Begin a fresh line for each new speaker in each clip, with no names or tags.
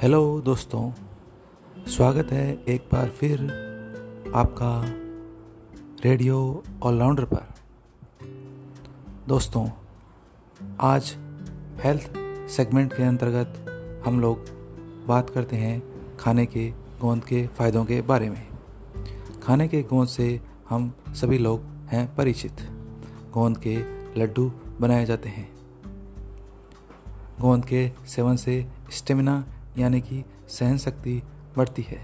Hello दोस्तों। स्वागत है एक बार फिर आपका रेडियो ऑलराउंडर पर। दोस्तों, आज हेल्थ सेगमेंट के अंतर्गत हम लोग बात करते हैं खाने के गोंद के फ़ायदों के बारे में। खाने के गोंद से हम सभी लोग हैं परिचित। गोंद के लड्डू बनाए जाते हैं। गोंद के सेवन से स्टेमिना यानी कि सहन शक्ति बढ़ती है।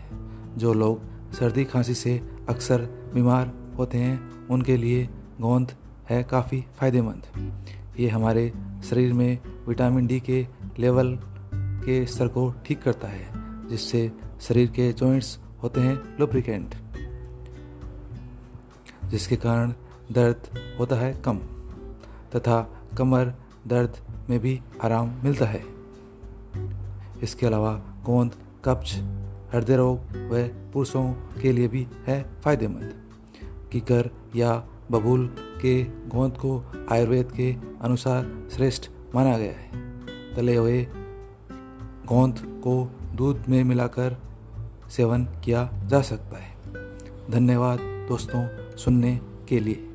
जो लोग सर्दी खांसी से अक्सर बीमार होते हैं, उनके लिए गोंद है काफ़ी फ़ायदेमंद। ये हमारे शरीर में विटामिन डी के लेवल के स्तर को ठीक करता है, जिससे शरीर के जॉइंट्स होते हैं लुब्रिकेंट, जिसके कारण दर्द होता है कम, तथा कमर दर्द में भी आराम मिलता है। इसके अलावा गोंद, कब्ज, हृदय रोग व पुरुषों के लिए भी है फ़ायदेमंद। कीकर या बबूल के गोंद को आयुर्वेद के अनुसार श्रेष्ठ माना गया है। तले हुए गोंद को दूध में मिलाकर सेवन किया जा सकता है। धन्यवाद दोस्तों सुनने के लिए।